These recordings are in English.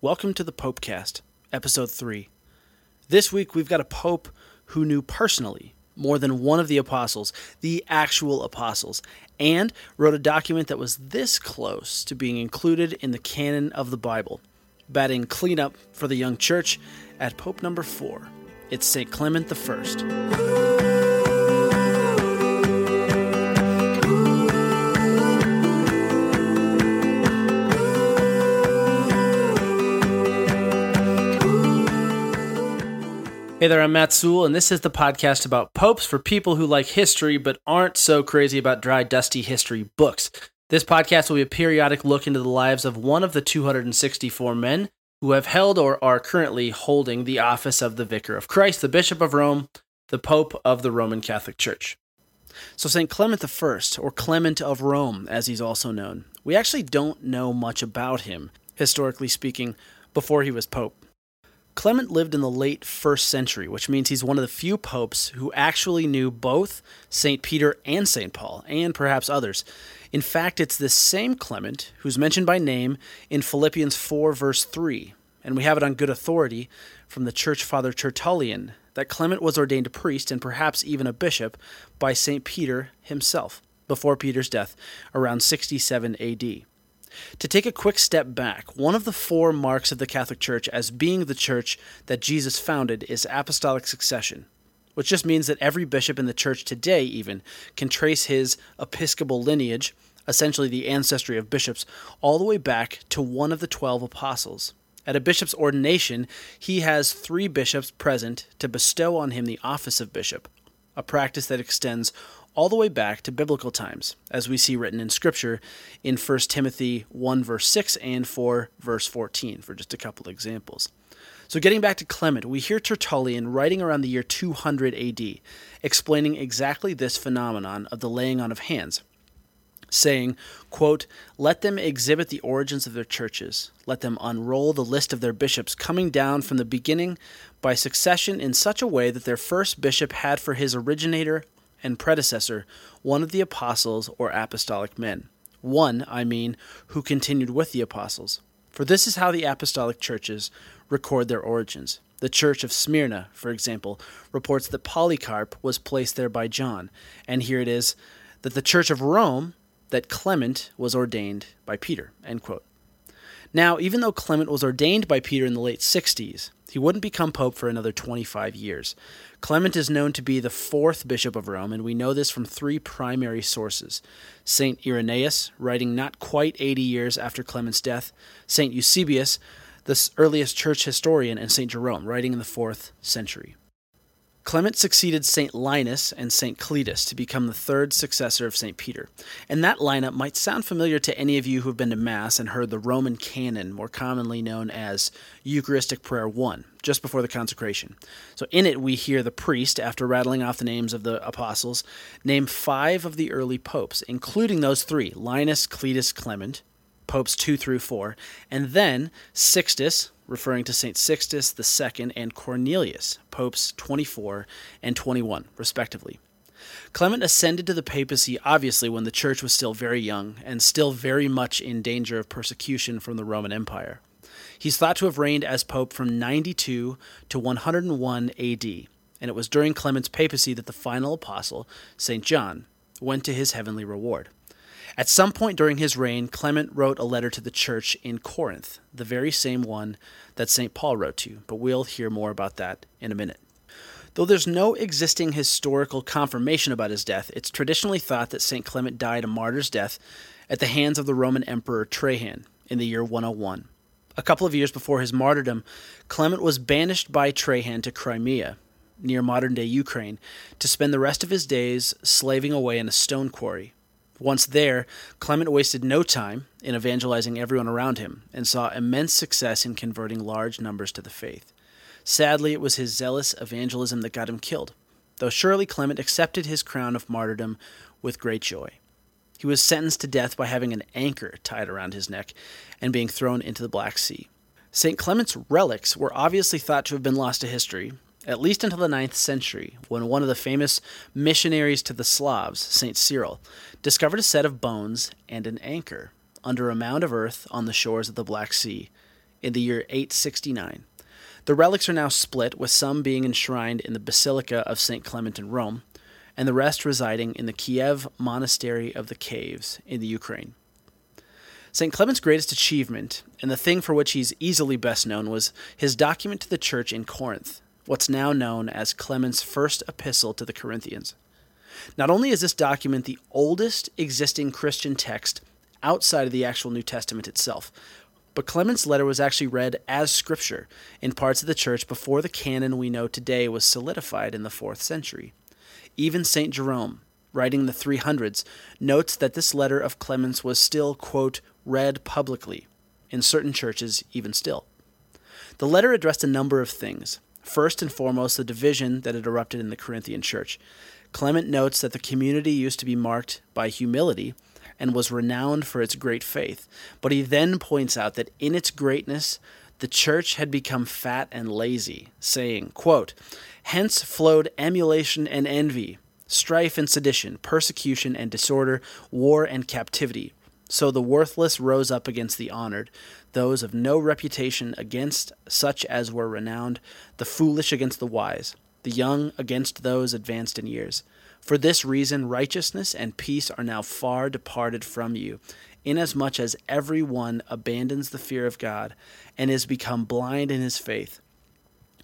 Welcome to the Popecast, Episode 3. This week we've got a Pope who knew personally more than one of the apostles, the actual apostles, and wrote a document that was this close to being included in the canon of the Bible, batting cleanup for the young church at Pope number 4. It's St. Clement I. Hey there, I'm Matt Sewell, and this is the podcast about popes for people who like history but aren't so crazy about dry, dusty history books. This podcast will be a periodic look into the lives of one of the 264 men who have held or are currently holding the office of the Vicar of Christ, the Bishop of Rome, the Pope of the Roman Catholic Church. So, St. Clement I, or Clement of Rome, as he's also known, we actually don't know much about him, historically speaking, before he was Pope. Clement lived in the late first century, which means he's one of the few popes who actually knew both St. Peter and St. Paul, and perhaps others. In fact, it's this same Clement who's mentioned by name in Philippians 4, verse 3, and we have it on good authority from the church father Tertullian that Clement was ordained a priest and perhaps even a bishop by St. Peter himself before Peter's death around 67 AD. To take a quick step back, one of the four marks of the Catholic Church as being the church that Jesus founded is apostolic succession, which just means that every bishop in the church today, even, can trace his episcopal lineage, essentially the ancestry of bishops, all the way back to one of the twelve apostles. At a bishop's ordination, he has three bishops present to bestow on him the office of bishop, a practice that extends all the way back to biblical times, as we see written in Scripture in 1 Timothy 1, verse 6 and 4, verse 14, for just a couple examples. So, getting back to Clement, we hear Tertullian writing around the year 200 AD, explaining exactly this phenomenon of the laying on of hands, saying, quote, Let them exhibit the origins of their churches. Let them unroll the list of their bishops, coming down from the beginning by succession in such a way that their first bishop had for his originator and predecessor one of the apostles or apostolic men. One, I mean, who continued with the apostles. For this is how the apostolic churches record their origins. The church of Smyrna, for example, reports that Polycarp was placed there by John, and here it is that the church of Rome that Clement was ordained by Peter. Now, even though Clement was ordained by Peter in the late 60s, he wouldn't become pope for another 25 years. Clement is known to be the fourth bishop of Rome, and we know this from three primary sources St. Irenaeus, writing not quite 80 years after Clement's death, St. Eusebius, the earliest church historian, and St. Jerome, writing in the fourth century. Clement succeeded St. Linus and St. Cletus to become the third successor of St. Peter. And that lineup might sound familiar to any of you who have been to Mass and heard the Roman canon, more commonly known as Eucharistic Prayer 1, just before the consecration. So in it, we hear the priest, after rattling off the names of the apostles, name five of the early popes, including those three Linus, Cletus, Clement, popes 2 through 4, and then Sixtus, referring to St. Sixtus II and Cornelius, popes 24 and 21, respectively. Clement ascended to the papacy obviously when the church was still very young and still very much in danger of persecution from the Roman Empire. He's thought to have reigned as pope from 92 to 101 AD, and it was during Clement's papacy that the final apostle, St. John, went to his heavenly reward. At some point during his reign, Clement wrote a letter to the church in Corinth, the very same one that St. Paul wrote to, but we'll hear more about that in a minute. Though there's no existing historical confirmation about his death, it's traditionally thought that St. Clement died a martyr's death at the hands of the Roman Emperor Trajan in the year 101. A couple of years before his martyrdom, Clement was banished by Trajan to Crimea, near modern day Ukraine, to spend the rest of his days slaving away in a stone quarry. Once there, Clement wasted no time in evangelizing everyone around him and saw immense success in converting large numbers to the faith. Sadly, it was his zealous evangelism that got him killed, though surely Clement accepted his crown of martyrdom with great joy. He was sentenced to death by having an anchor tied around his neck and being thrown into the Black Sea. St. Clement's relics were obviously thought to have been lost to history, at least until the ninth century, when one of the famous missionaries to the Slavs, St. Cyril, discovered a set of bones and an anchor under a mound of earth on the shores of the Black Sea in the year 869. The relics are now split, with some being enshrined in the Basilica of St. Clement in Rome, and the rest residing in the Kiev Monastery of the Caves in the Ukraine. St. Clement's greatest achievement, and the thing for which he's easily best known, was his document to the church in Corinth, what's now known as Clement's first epistle to the Corinthians. Not only is this document the oldest existing Christian text outside of the actual New Testament itself, but Clement's letter was actually read as scripture in parts of the church before the canon we know today was solidified in the 4th century. Even St. Jerome, writing the 300s, notes that this letter of Clement's was still, quote, read publicly, in certain churches even still. The letter addressed a number of things. First and foremost, the division that had erupted in the Corinthian church. Clement notes that the community used to be marked by humility and was renowned for its great faith. But he then points out that in its greatness, the church had become fat and lazy, saying, quote, Hence flowed emulation and envy, strife and sedition, persecution and disorder, war and captivity. So the worthless rose up against the honored, those of no reputation against such as were renowned, the foolish against the wise, the young against those advanced in years. For this reason, righteousness and peace are now far departed from you, inasmuch as every one abandons the fear of God and is become blind in his faith.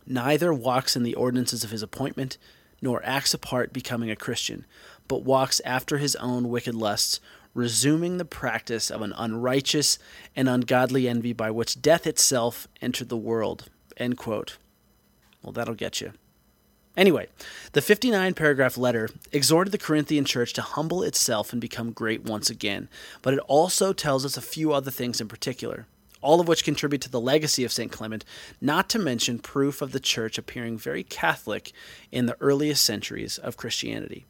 Neither walks in the ordinances of his appointment, nor acts apart becoming a Christian, but walks after his own wicked lusts, resuming the practice of an unrighteous and ungodly envy by which death itself entered the world. Well, that'll get you. Anyway, the 59 paragraph letter exhorted the Corinthian church to humble itself and become great once again, but it also tells us a few other things in particular, all of which contribute to the legacy of St. Clement, not to mention proof of the church appearing very Catholic in the earliest centuries of Christianity.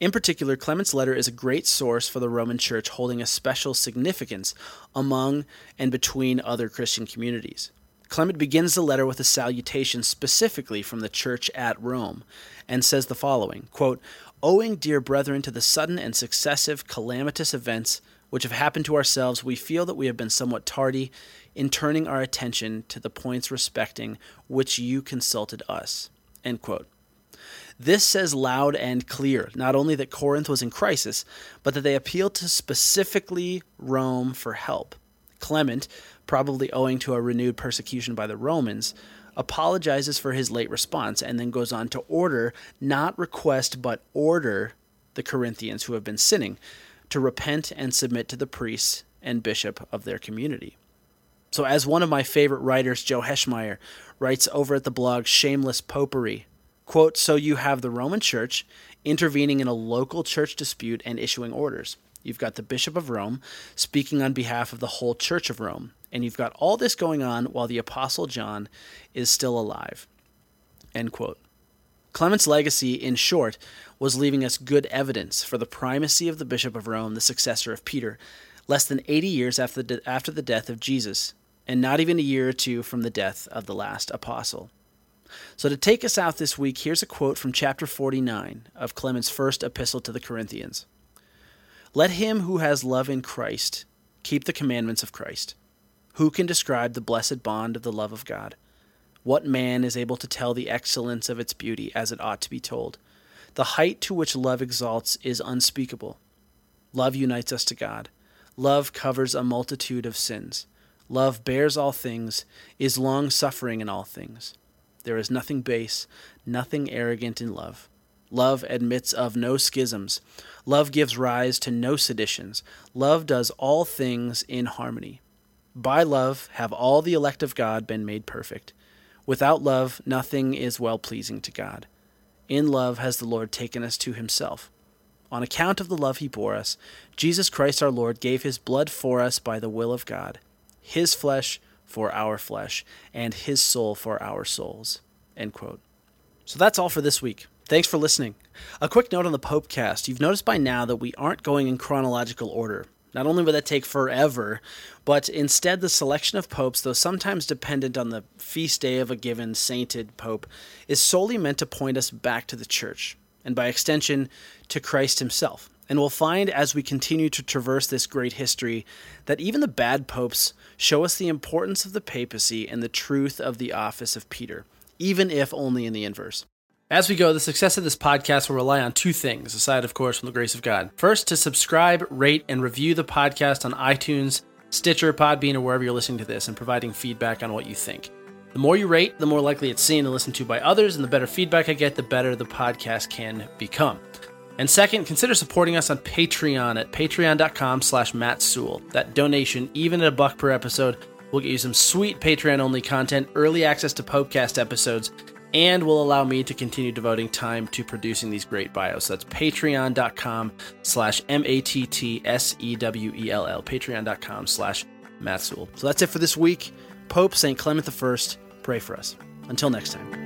In particular, Clement's letter is a great source for the Roman Church holding a special significance among and between other Christian communities. Clement begins the letter with a salutation specifically from the church at Rome and says the following quote, Owing, dear brethren, to the sudden and successive calamitous events which have happened to ourselves, we feel that we have been somewhat tardy in turning our attention to the points respecting which you consulted us. End quote. This says loud and clear not only that Corinth was in crisis, but that they appealed to specifically Rome for help. Clement, probably owing to a renewed persecution by the Romans, apologizes for his late response and then goes on to order, not request, but order the Corinthians who have been sinning to repent and submit to the priests and bishop of their community. So, as one of my favorite writers, Joe Heschmeyer, writes over at the blog Shameless Popery, quote, So you have the Roman Church intervening in a local church dispute and issuing orders. You've got the Bishop of Rome speaking on behalf of the whole Church of Rome. And you've got all this going on while the Apostle John is still alive. End quote. Clement's legacy, in short, was leaving us good evidence for the primacy of the Bishop of Rome, the successor of Peter, less than 80 years after the, after the death of Jesus, and not even a year or two from the death of the last apostle. So, to take us out this week, here's a quote from chapter 49 of Clement's first epistle to the Corinthians. Let him who has love in Christ keep the commandments of Christ. Who can describe the blessed bond of the love of God? What man is able to tell the excellence of its beauty as it ought to be told? The height to which love exalts is unspeakable. Love unites us to God. Love covers a multitude of sins. Love bears all things, is long suffering in all things. There is nothing base, nothing arrogant in love. Love admits of no schisms. Love gives rise to no seditions. Love does all things in harmony. By love have all the elect of God been made perfect. Without love, nothing is well pleasing to God. In love has the Lord taken us to himself. On account of the love he bore us, Jesus Christ our Lord gave his blood for us by the will of God, his flesh for our flesh, and his soul for our souls. End quote. So that's all for this week. Thanks for listening. A quick note on the Popecast. You've noticed by now that we aren't going in chronological order. Not only would that take forever, but instead the selection of popes, though sometimes dependent on the feast day of a given sainted pope, is solely meant to point us back to the church, and by extension, to Christ himself, And we'll find as we continue to traverse this great history that even the bad popes show us the importance of the papacy and the truth of the office of Peter, even if only in the inverse. As we go, the success of this podcast will rely on two things, aside, of course, from the grace of God. First, to subscribe, rate, and review the podcast on iTunes, Stitcher, Podbean, or wherever you're listening to this, and providing feedback on what you think. The more you rate, the more likely it's seen and listened to by others, and the better feedback I get, the better the podcast can become. And second, consider supporting us on Patreon at patreon.com slash Matt Sewell. That donation, even at a buck per episode, will get you some sweet Patreon-only content, early access to Popecast episodes, and will allow me to continue devoting time to producing these great bios. That's patreon.com slash M-A-T-T-S-E-W-E-L-L, patreon.com slash Matt Sewell. So that's it for this week. Pope St. Clement I, pray for us. Until next time.